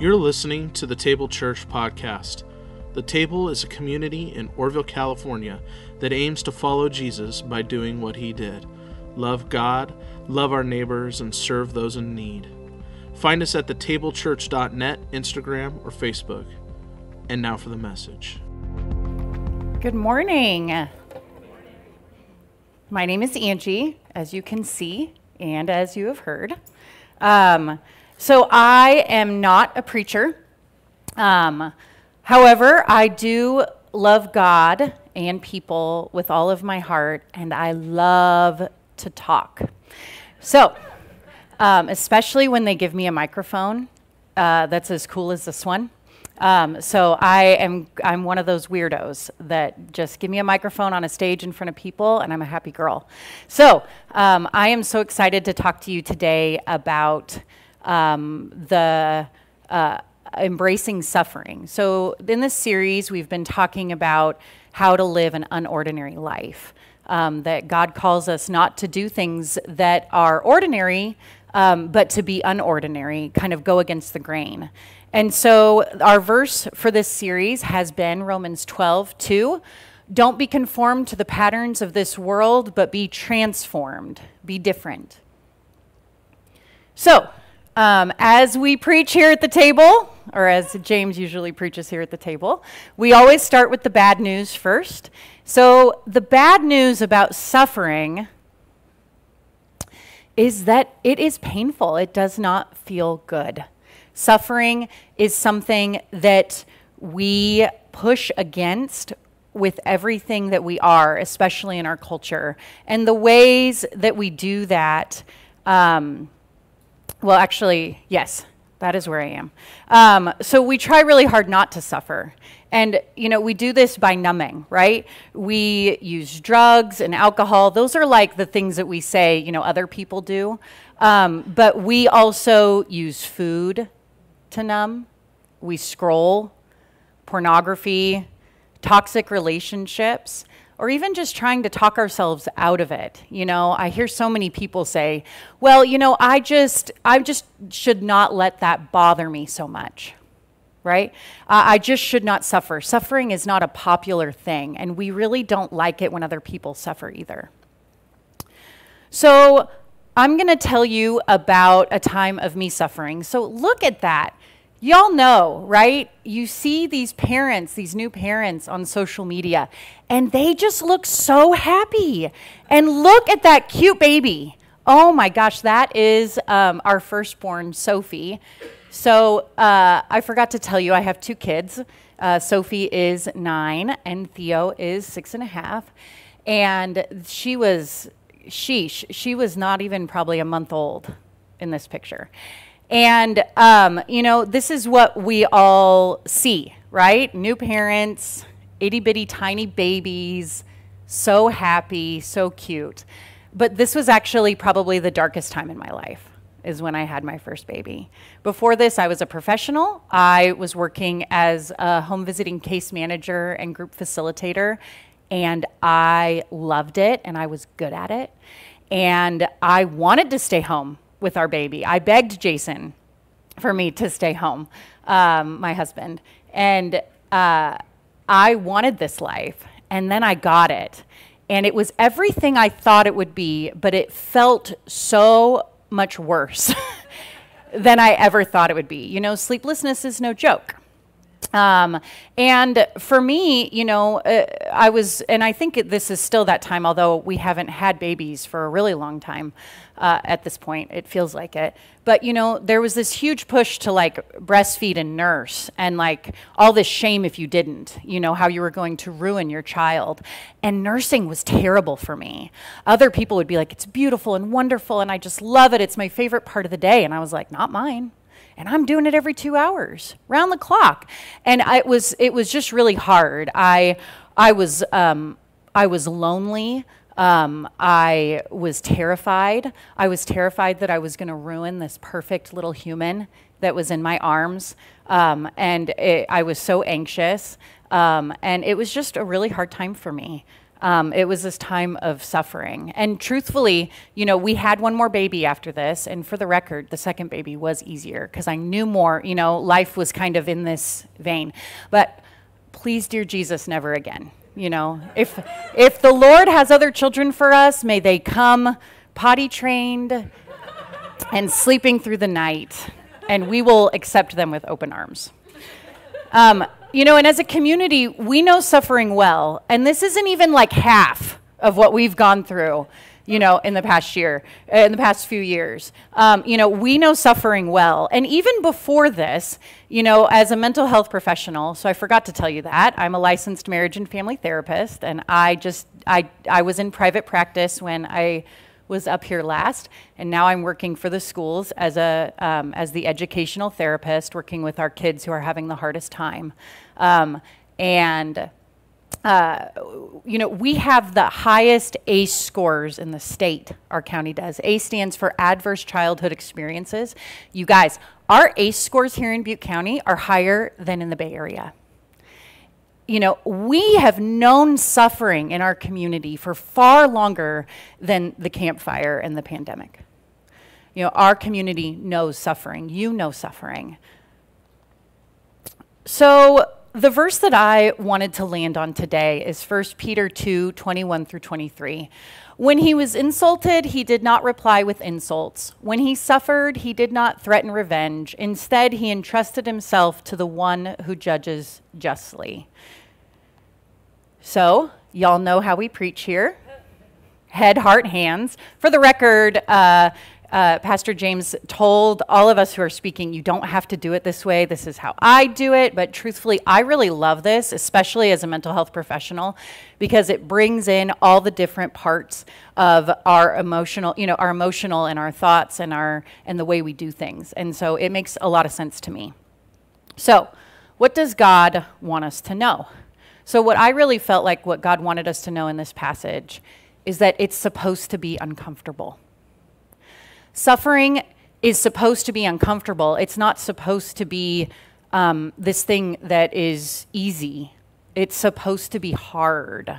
You're listening to the Table Church podcast. The Table is a community in Oroville, California that aims to follow Jesus by doing what he did love God, love our neighbors, and serve those in need. Find us at thetablechurch.net, Instagram, or Facebook. And now for the message. Good morning. My name is Angie, as you can see and as you have heard. Um, so I am not a preacher. Um, however, I do love God and people with all of my heart, and I love to talk. So, um, especially when they give me a microphone uh, that's as cool as this one. Um, so I am I'm one of those weirdos that just give me a microphone on a stage in front of people and I'm a happy girl. So um, I am so excited to talk to you today about um, the uh, embracing suffering. So in this series we've been talking about how to live an unordinary life. Um, that God calls us not to do things that are ordinary, um, but to be unordinary, kind of go against the grain. And so our verse for this series has been Romans 12, 2. Don't be conformed to the patterns of this world, but be transformed, be different. So, um, as we preach here at the table, or as James usually preaches here at the table, we always start with the bad news first. So, the bad news about suffering is that it is painful, it does not feel good. Suffering is something that we push against with everything that we are, especially in our culture. And the ways that we do that, um, well, actually, yes, that is where I am. Um, so we try really hard not to suffer. And, you know, we do this by numbing, right? We use drugs and alcohol. Those are like the things that we say, you know, other people do. Um, but we also use food to numb. We scroll, pornography, toxic relationships, or even just trying to talk ourselves out of it. You know, I hear so many people say, "Well, you know, I just I just should not let that bother me so much." Right? Uh, I just should not suffer. Suffering is not a popular thing, and we really don't like it when other people suffer either. So, I'm going to tell you about a time of me suffering. So, look at that. Y'all know, right? You see these parents, these new parents on social media, and they just look so happy. And look at that cute baby. Oh my gosh, that is um, our firstborn, Sophie. So uh, I forgot to tell you, I have two kids. Uh, Sophie is nine, and Theo is six and a half. And she was, sheesh, she was not even probably a month old in this picture. And, um, you know, this is what we all see, right? New parents, itty bitty tiny babies, so happy, so cute. But this was actually probably the darkest time in my life is when I had my first baby. Before this, I was a professional. I was working as a home visiting case manager and group facilitator, and I loved it and I was good at it. And I wanted to stay home with our baby. I begged Jason for me to stay home, um, my husband. And uh, I wanted this life, and then I got it. And it was everything I thought it would be, but it felt so much worse than I ever thought it would be. You know, sleeplessness is no joke. Um, and for me, you know, uh, I was, and I think this is still that time, although we haven't had babies for a really long time uh, at this point. It feels like it. But, you know, there was this huge push to like breastfeed and nurse and like all this shame if you didn't, you know, how you were going to ruin your child. And nursing was terrible for me. Other people would be like, it's beautiful and wonderful and I just love it. It's my favorite part of the day. And I was like, not mine and I'm doing it every two hours, round the clock. And I, it was it was just really hard. I I was um, I was lonely. Um, I was terrified. I was terrified that I was going to ruin this perfect little human that was in my arms. Um, and it, I was so anxious. Um, and it was just a really hard time for me. Um, it was this time of suffering. And truthfully, you know, we had one more baby after this. And for the record, the second baby was easier because I knew more, you know, life was kind of in this vein. But please, dear Jesus, never again. You know, if, if the Lord has other children for us, may they come potty trained and sleeping through the night, and we will accept them with open arms. Um, you know, and as a community, we know suffering well, and this isn't even like half of what we've gone through, you know, in the past year, uh, in the past few years. Um, you know, we know suffering well. And even before this, you know, as a mental health professional, so I forgot to tell you that, I'm a licensed marriage and family therapist, and I just, I, I was in private practice when I was up here last, and now I'm working for the schools as a um, as the educational therapist, working with our kids who are having the hardest time, um, and. Uh, you know, we have the highest ACE scores in the state, our county does. ACE stands for Adverse Childhood Experiences. You guys, our ACE scores here in Butte County are higher than in the Bay Area you know, we have known suffering in our community for far longer than the campfire and the pandemic. You know, our community knows suffering. You know suffering. So, the verse that I wanted to land on today is 1 Peter 2 21 through 23. When he was insulted, he did not reply with insults. When he suffered, he did not threaten revenge. Instead, he entrusted himself to the one who judges justly. So, y'all know how we preach here head, heart, hands. For the record, uh, uh, Pastor James told all of us who are speaking, you don't have to do it this way. This is how I do it. But truthfully, I really love this, especially as a mental health professional, because it brings in all the different parts of our emotional, you know, our emotional and our thoughts and our and the way we do things. And so it makes a lot of sense to me. So, what does God want us to know? So, what I really felt like what God wanted us to know in this passage is that it's supposed to be uncomfortable. Suffering is supposed to be uncomfortable, it's not supposed to be um, this thing that is easy, it's supposed to be hard.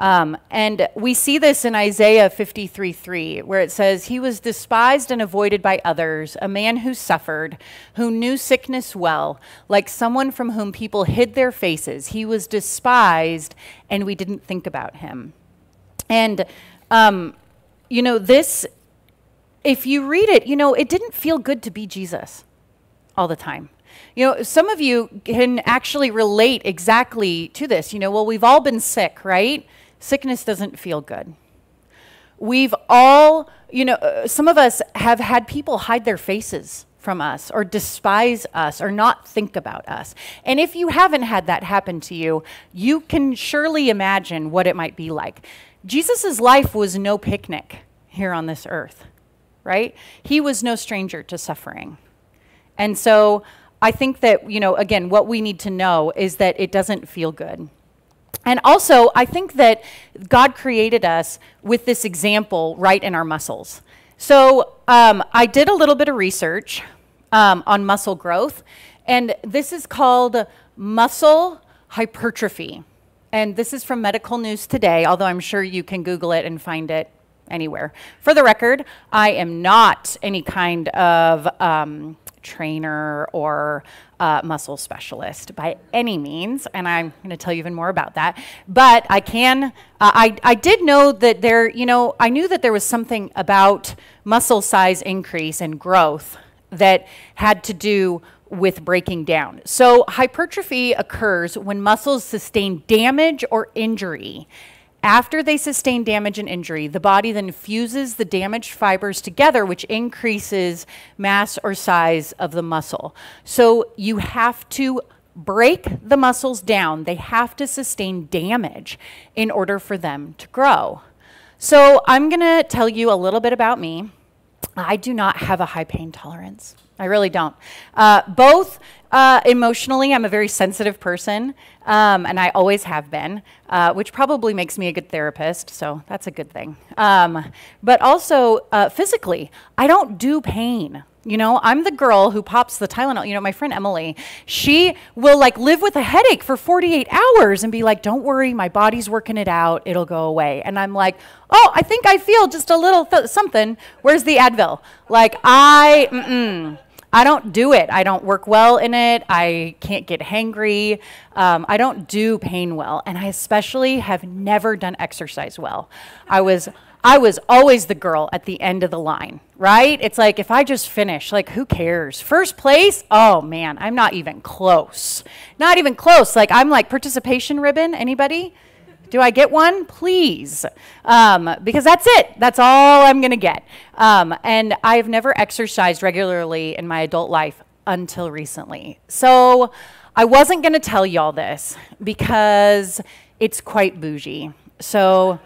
Um, and we see this in Isaiah 53 3, where it says, He was despised and avoided by others, a man who suffered, who knew sickness well, like someone from whom people hid their faces. He was despised, and we didn't think about him. And, um, you know, this, if you read it, you know, it didn't feel good to be Jesus all the time. You know, some of you can actually relate exactly to this. You know, well, we've all been sick, right? Sickness doesn't feel good. We've all, you know, uh, some of us have had people hide their faces from us or despise us or not think about us. And if you haven't had that happen to you, you can surely imagine what it might be like. Jesus' life was no picnic here on this earth, right? He was no stranger to suffering. And so I think that, you know, again, what we need to know is that it doesn't feel good. And also, I think that God created us with this example right in our muscles. So um, I did a little bit of research um, on muscle growth, and this is called muscle hypertrophy. And this is from Medical News Today, although I'm sure you can Google it and find it anywhere. For the record, I am not any kind of um, trainer or muscle specialist by any means, and I'm going to tell you even more about that. But I can, uh, I, I did know that there, you know, I knew that there was something about muscle size increase and growth that had to do with breaking down. So, hypertrophy occurs when muscles sustain damage or injury after they sustain damage and injury, the body then fuses the damaged fibers together, which increases mass or size of the muscle. So you have to break the muscles down, they have to sustain damage in order for them to grow. So I'm going to tell you a little bit about me. I do not have a high pain tolerance. I really don't. Uh, both Uh, emotionally, I'm a very sensitive person, um, and I always have been, uh, which probably makes me a good therapist, so that's a good thing. Um, but also, uh, physically, I don't do pain. You know, I'm the girl who pops the Tylenol. You know, my friend Emily, she will like live with a headache for 48 hours and be like, don't worry, my body's working it out. It'll go away. And I'm like, oh, I think I feel just a little th- something. Where's the Advil? Like, I, mm-mm. I don't do it. I don't work well in it. I can't get hangry. Um, I don't do pain well. And I especially have never done exercise well. I was I was always the girl at the end of the line, right? It's like if I just finish, like who cares? First place? Oh man, I'm not even close. Not even close. Like I'm like participation ribbon. Anybody? Do I get one? Please. Um, because that's it. That's all I'm going to get. Um, and I've never exercised regularly in my adult life until recently. So I wasn't going to tell y'all this because it's quite bougie. So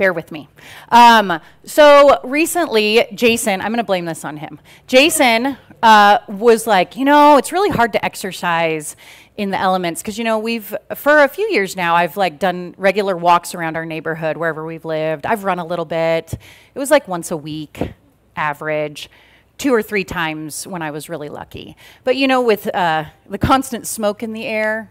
bear with me. Um, so recently, Jason, I'm going to blame this on him. Jason uh, was like, you know, it's really hard to exercise in the elements because you know we've for a few years now I've like done regular walks around our neighborhood wherever we've lived. I've run a little bit. It was like once a week, average two or three times when I was really lucky. But you know, with uh, the constant smoke in the air,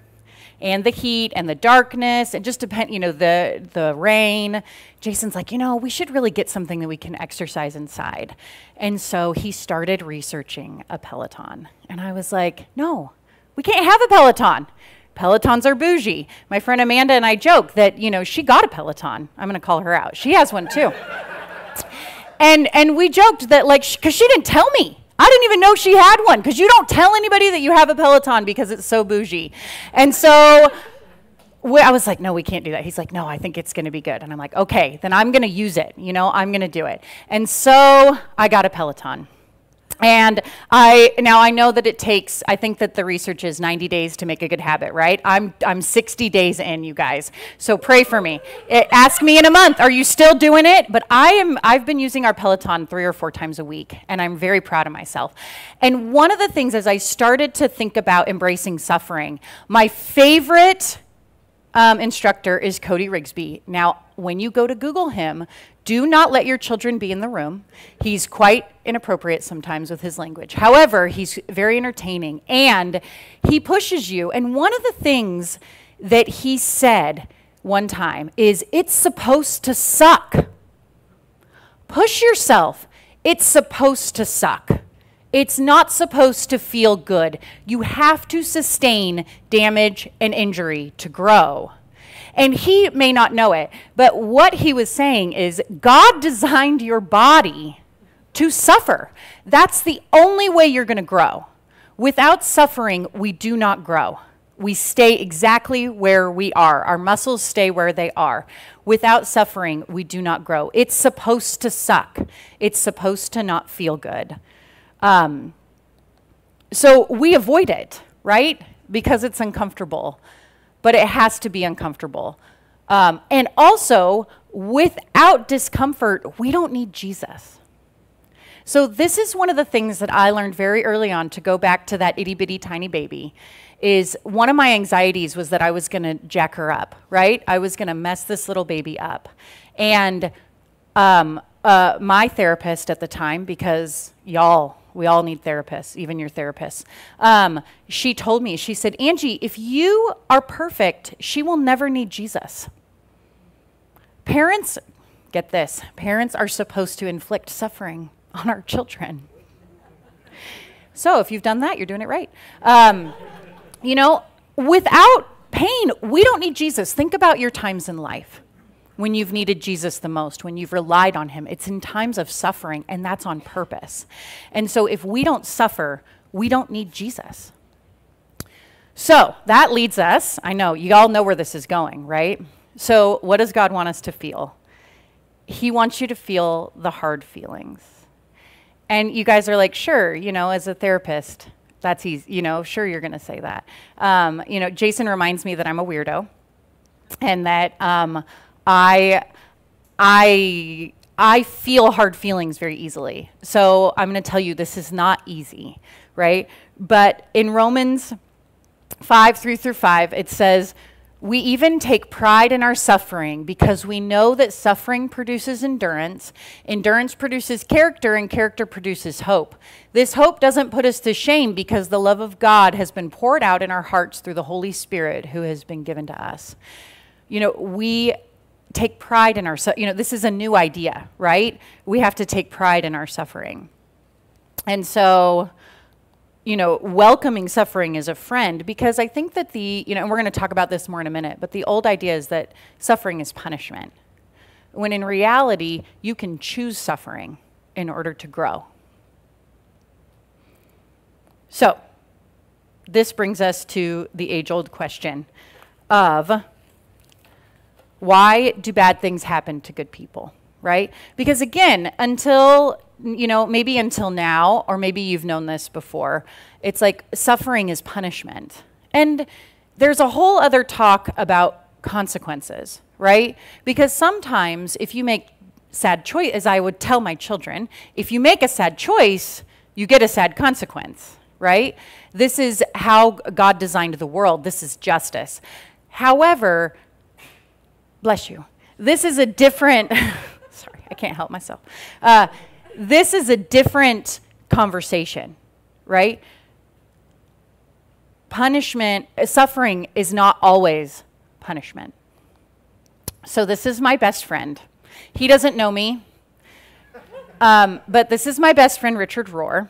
and the heat and the darkness and just depend you know the the rain. Jason's like you know we should really get something that we can exercise inside. And so he started researching a peloton. And i was like no we can't have a peloton. Pelotons are bougie. My friend amanda and i joke that you know she got a peloton. I'm going to call her out. She has one too. And and we joked that like because she didn't tell me I didn't even know she had one because you don't tell anybody that you have a Peloton because it's so bougie. And so I was like, no, we can't do that. He's like, no, I think it's going to be good. And I'm like, okay, then I'm going to use it. You know, I'm going to do it. And so I got a Peloton. And I now I know that it takes I think that the research is 90 days to make a good habit, right? I'm I'm 60 days in, you guys. So pray for me. It, ask me in a month, are you still doing it? But I am I've been using our Peloton 3 or 4 times a week and I'm very proud of myself. And one of the things as I started to think about embracing suffering, my favorite um, instructor is Cody Rigsby. Now, when you go to Google him, do not let your children be in the room. He's quite inappropriate sometimes with his language. However, he's very entertaining and he pushes you. And one of the things that he said one time is it's supposed to suck. Push yourself. It's supposed to suck. It's not supposed to feel good. You have to sustain damage and injury to grow. And he may not know it, but what he was saying is God designed your body to suffer. That's the only way you're going to grow. Without suffering, we do not grow. We stay exactly where we are. Our muscles stay where they are. Without suffering, we do not grow. It's supposed to suck. It's supposed to not feel good. Um, so we avoid it, right? Because it's uncomfortable, but it has to be uncomfortable. Um, and also, without discomfort, we don't need Jesus. So, this is one of the things that I learned very early on to go back to that itty bitty tiny baby. Is one of my anxieties was that I was gonna jack her up, right? I was gonna mess this little baby up. And um, uh, my therapist at the time, because y'all, we all need therapists, even your therapists. Um, she told me, she said, Angie, if you are perfect, she will never need Jesus. Parents, get this, parents are supposed to inflict suffering on our children. So if you've done that, you're doing it right. Um, you know, without pain, we don't need Jesus. Think about your times in life when you've needed Jesus the most, when you've relied on him. It's in times of suffering, and that's on purpose. And so if we don't suffer, we don't need Jesus. So that leads us, I know, you all know where this is going, right? So, what does God want us to feel? He wants you to feel the hard feelings. And you guys are like, sure, you know, as a therapist, that's easy, you know, sure, you're going to say that. Um, you know, Jason reminds me that I'm a weirdo and that um, I, I, I feel hard feelings very easily. So I'm going to tell you this is not easy, right? But in Romans 5 3 through 5, it says, we even take pride in our suffering because we know that suffering produces endurance, endurance produces character, and character produces hope. This hope doesn't put us to shame because the love of God has been poured out in our hearts through the Holy Spirit who has been given to us. You know, we take pride in our, you know, this is a new idea, right? We have to take pride in our suffering. And so, you know, welcoming suffering as a friend because I think that the, you know, and we're going to talk about this more in a minute, but the old idea is that suffering is punishment. When in reality, you can choose suffering in order to grow. So, this brings us to the age old question of why do bad things happen to good people, right? Because again, until you know, maybe until now, or maybe you've known this before, it's like suffering is punishment. And there's a whole other talk about consequences, right? Because sometimes if you make sad choice, as I would tell my children, if you make a sad choice, you get a sad consequence, right? This is how God designed the world. This is justice. However, bless you. This is a different, sorry, I can't help myself. Uh, this is a different conversation, right? Punishment, suffering is not always punishment. So, this is my best friend. He doesn't know me, um, but this is my best friend, Richard Rohr.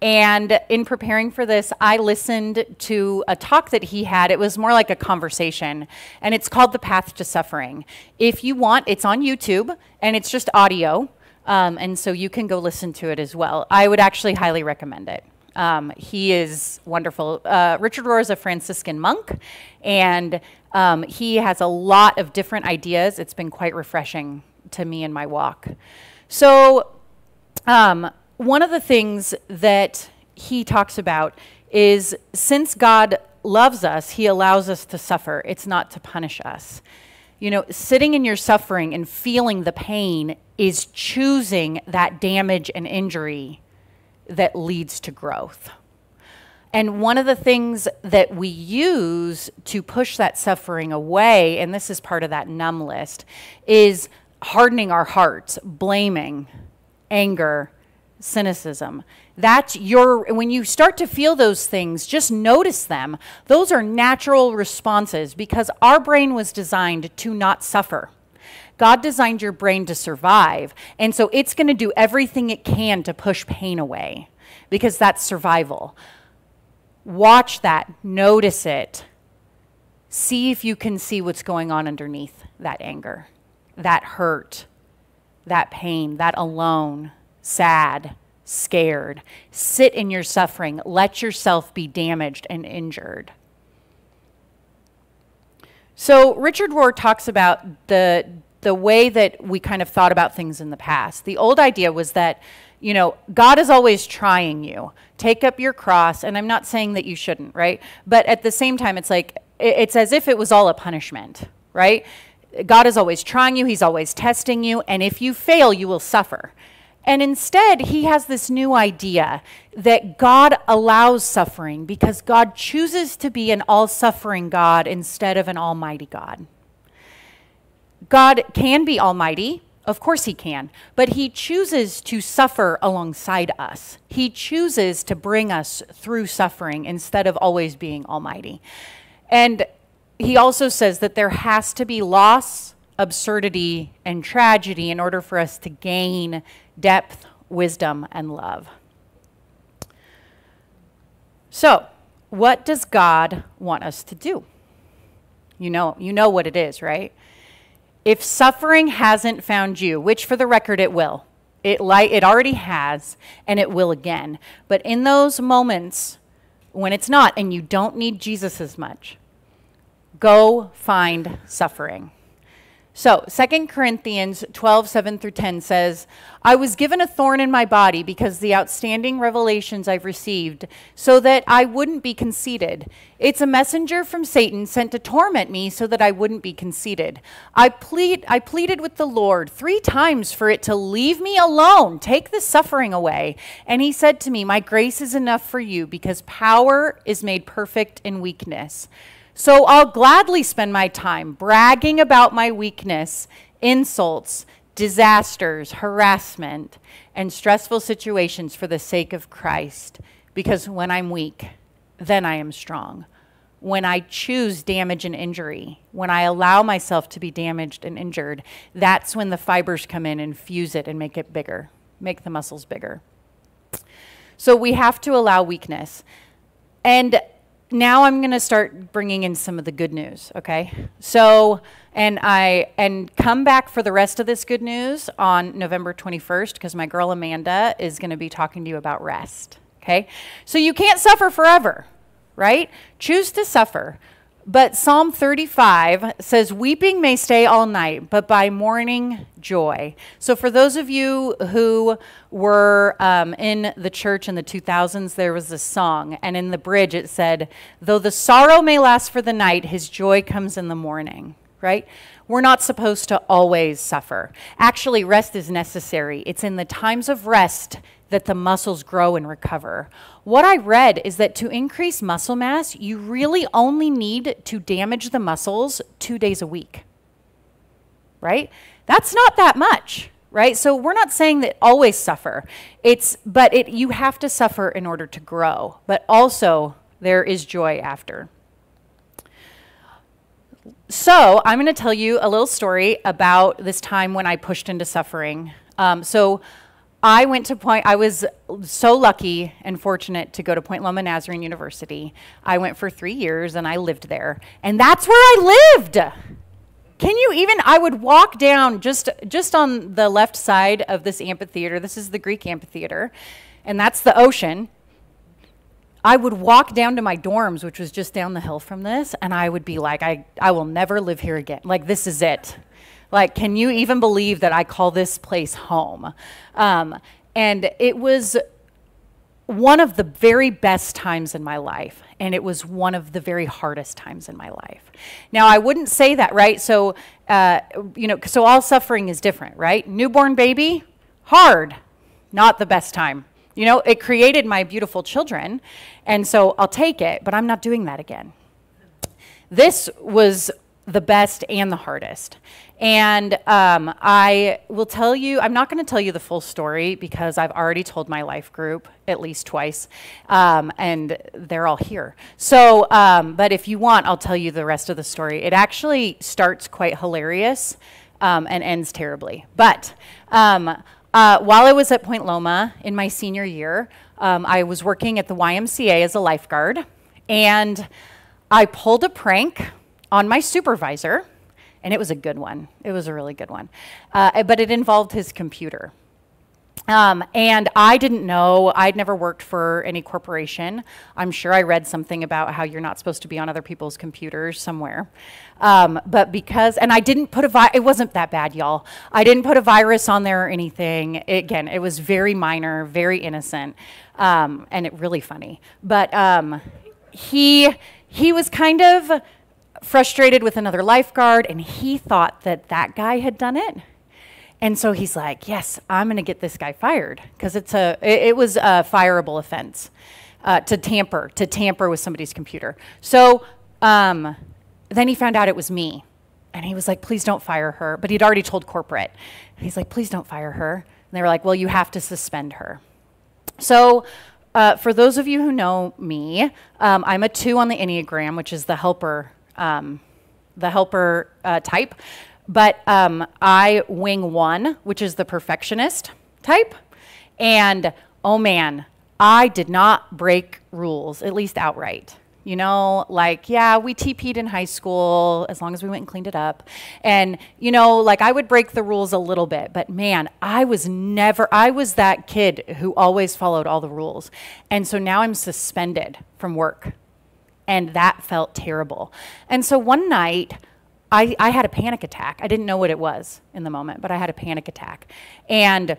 And in preparing for this, I listened to a talk that he had. It was more like a conversation, and it's called The Path to Suffering. If you want, it's on YouTube, and it's just audio. Um, and so you can go listen to it as well. I would actually highly recommend it. Um, he is wonderful. Uh, Richard Rohr is a Franciscan monk, and um, he has a lot of different ideas. It's been quite refreshing to me in my walk. So, um, one of the things that he talks about is since God loves us, he allows us to suffer. It's not to punish us. You know, sitting in your suffering and feeling the pain is choosing that damage and injury that leads to growth. And one of the things that we use to push that suffering away, and this is part of that numb list, is hardening our hearts, blaming, anger, cynicism. That's your, when you start to feel those things, just notice them. Those are natural responses because our brain was designed to not suffer. God designed your brain to survive. And so it's going to do everything it can to push pain away because that's survival. Watch that, notice it. See if you can see what's going on underneath that anger, that hurt, that pain, that alone, sad, scared. Sit in your suffering. Let yourself be damaged and injured. So, Richard Rohr talks about the the way that we kind of thought about things in the past. The old idea was that, you know, God is always trying you. Take up your cross, and I'm not saying that you shouldn't, right? But at the same time, it's like, it's as if it was all a punishment, right? God is always trying you, He's always testing you, and if you fail, you will suffer. And instead, he has this new idea that God allows suffering because God chooses to be an all suffering God instead of an almighty God. God can be almighty. Of course, he can. But he chooses to suffer alongside us. He chooses to bring us through suffering instead of always being almighty. And he also says that there has to be loss, absurdity, and tragedy in order for us to gain depth, wisdom, and love. So, what does God want us to do? You know, you know what it is, right? If suffering hasn't found you, which for the record it will, it, li- it already has, and it will again. But in those moments when it's not, and you don't need Jesus as much, go find suffering. So, 2 Corinthians 12, 7 through 10 says, I was given a thorn in my body because the outstanding revelations I've received, so that I wouldn't be conceited. It's a messenger from Satan sent to torment me so that I wouldn't be conceited. I, plead, I pleaded with the Lord three times for it to leave me alone, take the suffering away. And he said to me, My grace is enough for you because power is made perfect in weakness. So I'll gladly spend my time bragging about my weakness, insults, disasters, harassment, and stressful situations for the sake of Christ. Because when I'm weak, then I am strong. When I choose damage and injury, when I allow myself to be damaged and injured, that's when the fibers come in and fuse it and make it bigger, make the muscles bigger. So we have to allow weakness. And now I'm going to start bringing in some of the good news, okay? So, and I and come back for the rest of this good news on November 21st because my girl Amanda is going to be talking to you about rest, okay? So you can't suffer forever, right? Choose to suffer. But Psalm 35 says, Weeping may stay all night, but by morning, joy. So, for those of you who were um, in the church in the 2000s, there was a song, and in the bridge it said, Though the sorrow may last for the night, his joy comes in the morning, right? We're not supposed to always suffer. Actually, rest is necessary. It's in the times of rest that the muscles grow and recover. What I read is that to increase muscle mass, you really only need to damage the muscles two days a week. Right? That's not that much, right? So we're not saying that always suffer. It's but it you have to suffer in order to grow. But also there is joy after. So, I'm going to tell you a little story about this time when I pushed into suffering. Um, so, I went to Point, I was so lucky and fortunate to go to Point Loma Nazarene University. I went for three years and I lived there. And that's where I lived. Can you even, I would walk down just, just on the left side of this amphitheater. This is the Greek amphitheater, and that's the ocean. I would walk down to my dorms, which was just down the hill from this, and I would be like, I, I will never live here again. Like, this is it. Like, can you even believe that I call this place home? Um, and it was one of the very best times in my life, and it was one of the very hardest times in my life. Now, I wouldn't say that, right? So, uh, you know, so all suffering is different, right? Newborn baby, hard, not the best time. You know, it created my beautiful children, and so I'll take it, but I'm not doing that again. This was the best and the hardest. And um, I will tell you, I'm not going to tell you the full story because I've already told my life group at least twice, um, and they're all here. So, um, but if you want, I'll tell you the rest of the story. It actually starts quite hilarious um, and ends terribly. But um, uh, while I was at Point Loma in my senior year, um, I was working at the YMCA as a lifeguard, and I pulled a prank on my supervisor, and it was a good one. It was a really good one. Uh, but it involved his computer. Um, and I didn't know, I'd never worked for any corporation. I'm sure I read something about how you're not supposed to be on other people's computers somewhere. Um, but because, and I didn't put a, vi- it wasn't that bad, y'all. I didn't put a virus on there or anything. It, again, it was very minor, very innocent, um, and it really funny. But um, he, he was kind of, frustrated with another lifeguard, and he thought that that guy had done it. And so he's like, "Yes, I'm going to get this guy fired because it's a it, it, was a fireable offense uh, to tamper to tamper with somebody's computer." So um, then he found out it was me, and he was like, "Please don't fire her." But he'd already told corporate. And he's like, "Please don't fire her." And they were like, "Well, you have to suspend her." So uh, for those of you who know me, um, I'm a two on the Enneagram, which is the helper um, the helper uh, type. But um, I wing one, which is the perfectionist type. And oh man, I did not break rules, at least outright. You know, like, yeah, we TP'd in high school as long as we went and cleaned it up. And, you know, like I would break the rules a little bit, but man, I was never, I was that kid who always followed all the rules. And so now I'm suspended from work and that felt terrible. And so one night, I, I had a panic attack. I didn't know what it was in the moment, but I had a panic attack. And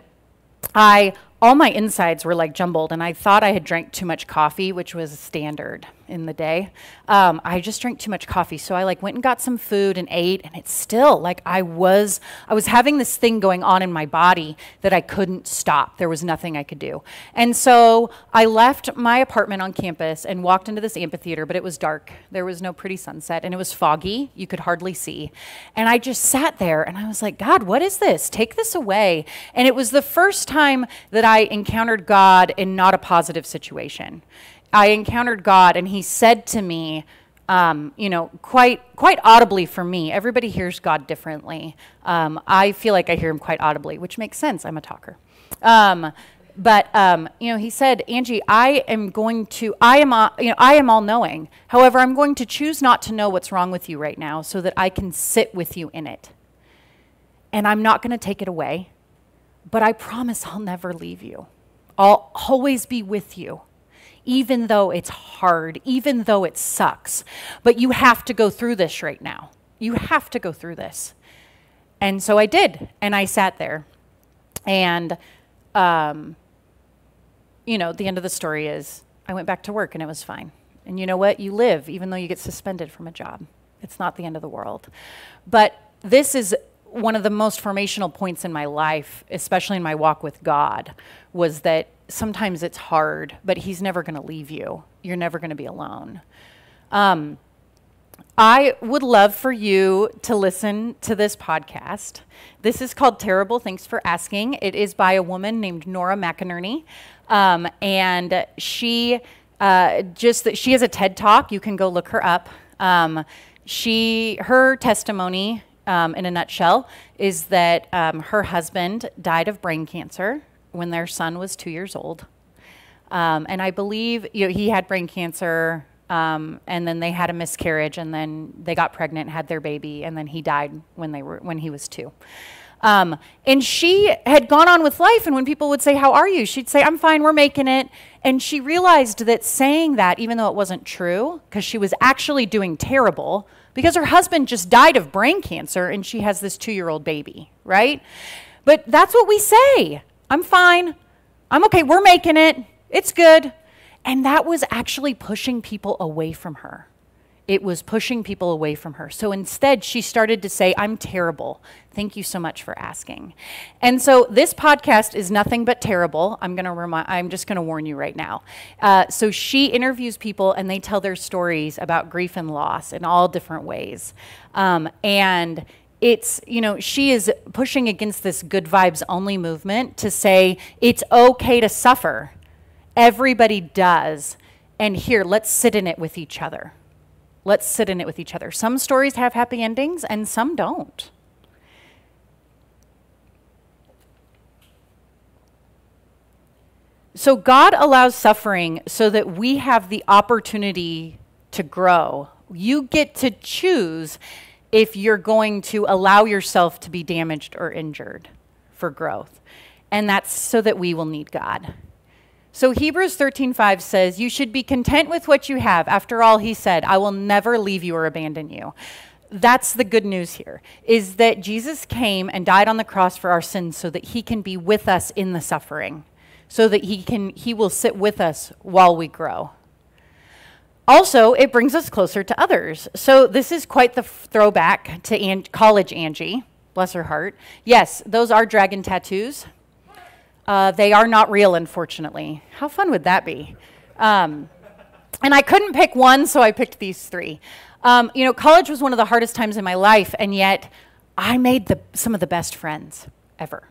I all my insides were like jumbled, and I thought I had drank too much coffee, which was standard in the day. Um, I just drank too much coffee, so I like went and got some food and ate, and it's still like I was I was having this thing going on in my body that I couldn't stop. There was nothing I could do, and so I left my apartment on campus and walked into this amphitheater, but it was dark. There was no pretty sunset, and it was foggy. You could hardly see, and I just sat there, and I was like, God, what is this? Take this away. And it was the first time that I encountered God in not a positive situation. I encountered God, and He said to me, um, you know, quite quite audibly for me. Everybody hears God differently. Um, I feel like I hear Him quite audibly, which makes sense. I'm a talker. Um, but um, you know, He said, Angie, I am going to. I am. Uh, you know, I am all knowing. However, I'm going to choose not to know what's wrong with you right now, so that I can sit with you in it. And I'm not going to take it away, but I promise I'll never leave you. I'll always be with you even though it's hard, even though it sucks. But you have to go through this right now. You have to go through this. And so I did. And I sat there. And, um, you know, the end of the story is I went back to work and it was fine. And you know what? You live even though you get suspended from a job. It's not the end of the world. But this is one of the most formational points in my life, especially in my walk with God, was that sometimes it's hard, but He's never going to leave you. You're never going to be alone. Um, I would love for you to listen to this podcast. This is called Terrible. Thanks for asking. It is by a woman named Nora McInerny. Um, and she uh, just she has a TED talk. You can go look her up. Um, she her testimony um, in a nutshell is that um, her husband died of brain cancer when their son was two years old. Um, and I believe you know, he had brain cancer, um, and then they had a miscarriage, and then they got pregnant, had their baby, and then he died when they were when he was two. Um, and she had gone on with life, and when people would say, "How are you?" she'd say, "I'm fine. We're making it." And she realized that saying that, even though it wasn't true, because she was actually doing terrible, because her husband just died of brain cancer, and she has this two-year-old baby, right? But that's what we say. I'm fine. I'm okay. We're making it. It's good. And that was actually pushing people away from her. It was pushing people away from her. So instead, she started to say, I'm terrible. Thank you so much for asking. And so this podcast is nothing but terrible. I'm going to remind, I'm just going to warn you right now. Uh, so she interviews people and they tell their stories about grief and loss in all different ways. Um, and it's, you know, she is pushing against this good vibes only movement to say it's okay to suffer. Everybody does. And here, let's sit in it with each other. Let's sit in it with each other. Some stories have happy endings and some don't. So, God allows suffering so that we have the opportunity to grow. You get to choose if you're going to allow yourself to be damaged or injured for growth. And that's so that we will need God. So Hebrews 13:5 says, "You should be content with what you have. After all, he said, I will never leave you or abandon you." That's the good news here. Is that Jesus came and died on the cross for our sins so that he can be with us in the suffering. So that he can he will sit with us while we grow. Also, it brings us closer to others. So, this is quite the throwback to An- college Angie, bless her heart. Yes, those are dragon tattoos. Uh, they are not real, unfortunately. How fun would that be? Um, and I couldn't pick one, so I picked these three. Um, you know, college was one of the hardest times in my life, and yet I made the, some of the best friends ever.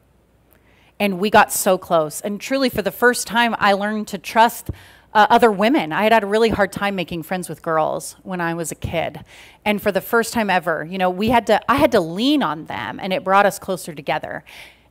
And we got so close. And truly, for the first time, I learned to trust uh, other women. I had had a really hard time making friends with girls when I was a kid. And for the first time ever, you know, we had to I had to lean on them and it brought us closer together.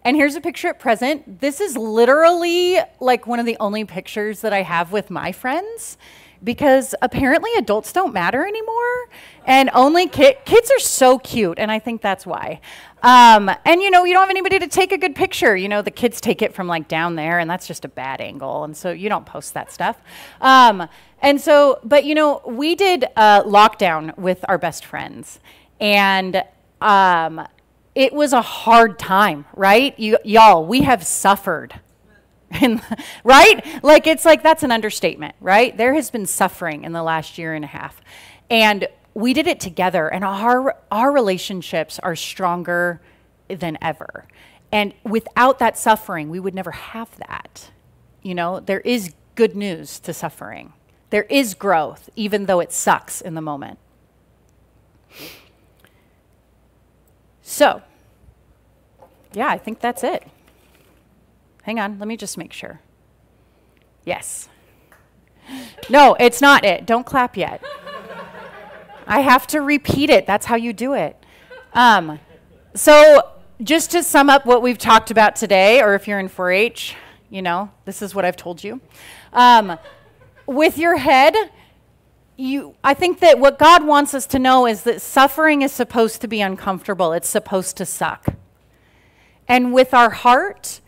And here's a picture at present. This is literally like one of the only pictures that I have with my friends because apparently adults don't matter anymore and only ki- kids are so cute and i think that's why um, and you know, you don't have anybody to take a good picture. You know, the kids take it from like down there, and that's just a bad angle. And so you don't post that stuff. Um, and so, but you know, we did uh, lockdown with our best friends. And um, it was a hard time, right? You, y'all, we have suffered. And, right? Like, it's like that's an understatement, right? There has been suffering in the last year and a half. And we did it together, and our, our relationships are stronger than ever. And without that suffering, we would never have that. You know, there is good news to suffering. There is growth, even though it sucks in the moment. So, yeah, I think that's it. Hang on, let me just make sure. Yes. No, it's not it. Don't clap yet. I have to repeat it. That's how you do it. Um, so, just to sum up what we've talked about today, or if you're in 4 H, you know, this is what I've told you. Um, with your head, you, I think that what God wants us to know is that suffering is supposed to be uncomfortable, it's supposed to suck. And with our heart,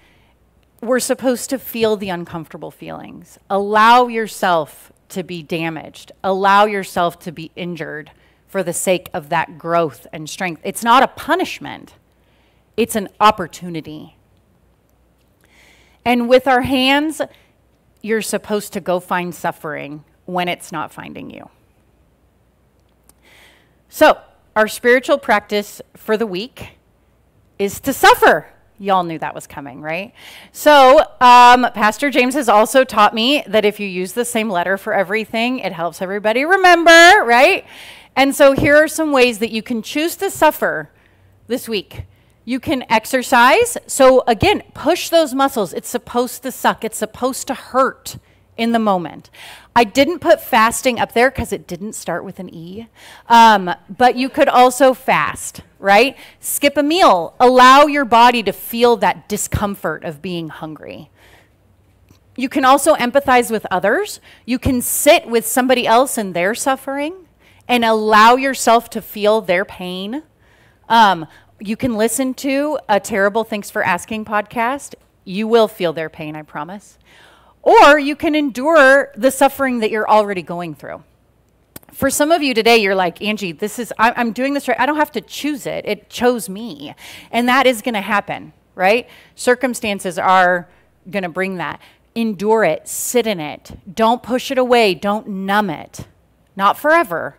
we're supposed to feel the uncomfortable feelings. Allow yourself to be damaged, allow yourself to be injured for the sake of that growth and strength. It's not a punishment, it's an opportunity. And with our hands, you're supposed to go find suffering when it's not finding you. So, our spiritual practice for the week is to suffer. Y'all knew that was coming, right? So, um, Pastor James has also taught me that if you use the same letter for everything, it helps everybody remember, right? And so, here are some ways that you can choose to suffer this week. You can exercise. So, again, push those muscles. It's supposed to suck, it's supposed to hurt in the moment. I didn't put fasting up there because it didn't start with an E. Um, but you could also fast, right? Skip a meal. Allow your body to feel that discomfort of being hungry. You can also empathize with others. You can sit with somebody else in their suffering and allow yourself to feel their pain. Um, you can listen to a terrible Thanks for Asking podcast. You will feel their pain, I promise. Or you can endure the suffering that you're already going through. For some of you today, you're like, Angie, this is, I'm doing this right. I don't have to choose it. It chose me. And that is going to happen, right? Circumstances are going to bring that. Endure it, sit in it. Don't push it away, don't numb it. Not forever,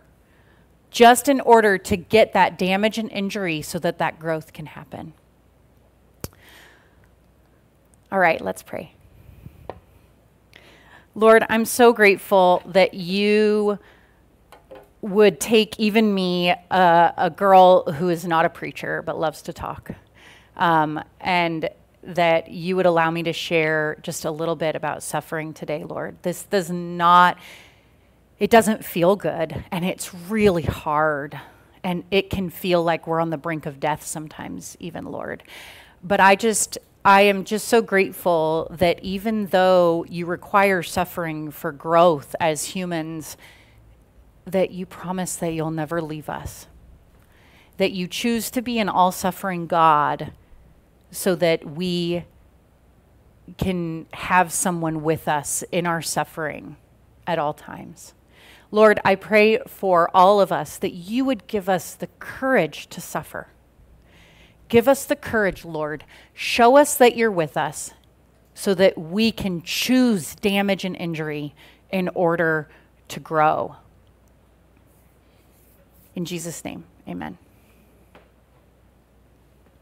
just in order to get that damage and injury so that that growth can happen. All right, let's pray. Lord, I'm so grateful that you would take even me, uh, a girl who is not a preacher but loves to talk, um, and that you would allow me to share just a little bit about suffering today, Lord. This does not it doesn't feel good and it's really hard and it can feel like we're on the brink of death sometimes even lord but i just i am just so grateful that even though you require suffering for growth as humans that you promise that you'll never leave us that you choose to be an all suffering god so that we can have someone with us in our suffering at all times Lord, I pray for all of us that you would give us the courage to suffer. Give us the courage, Lord. Show us that you're with us so that we can choose damage and injury in order to grow. In Jesus' name, amen.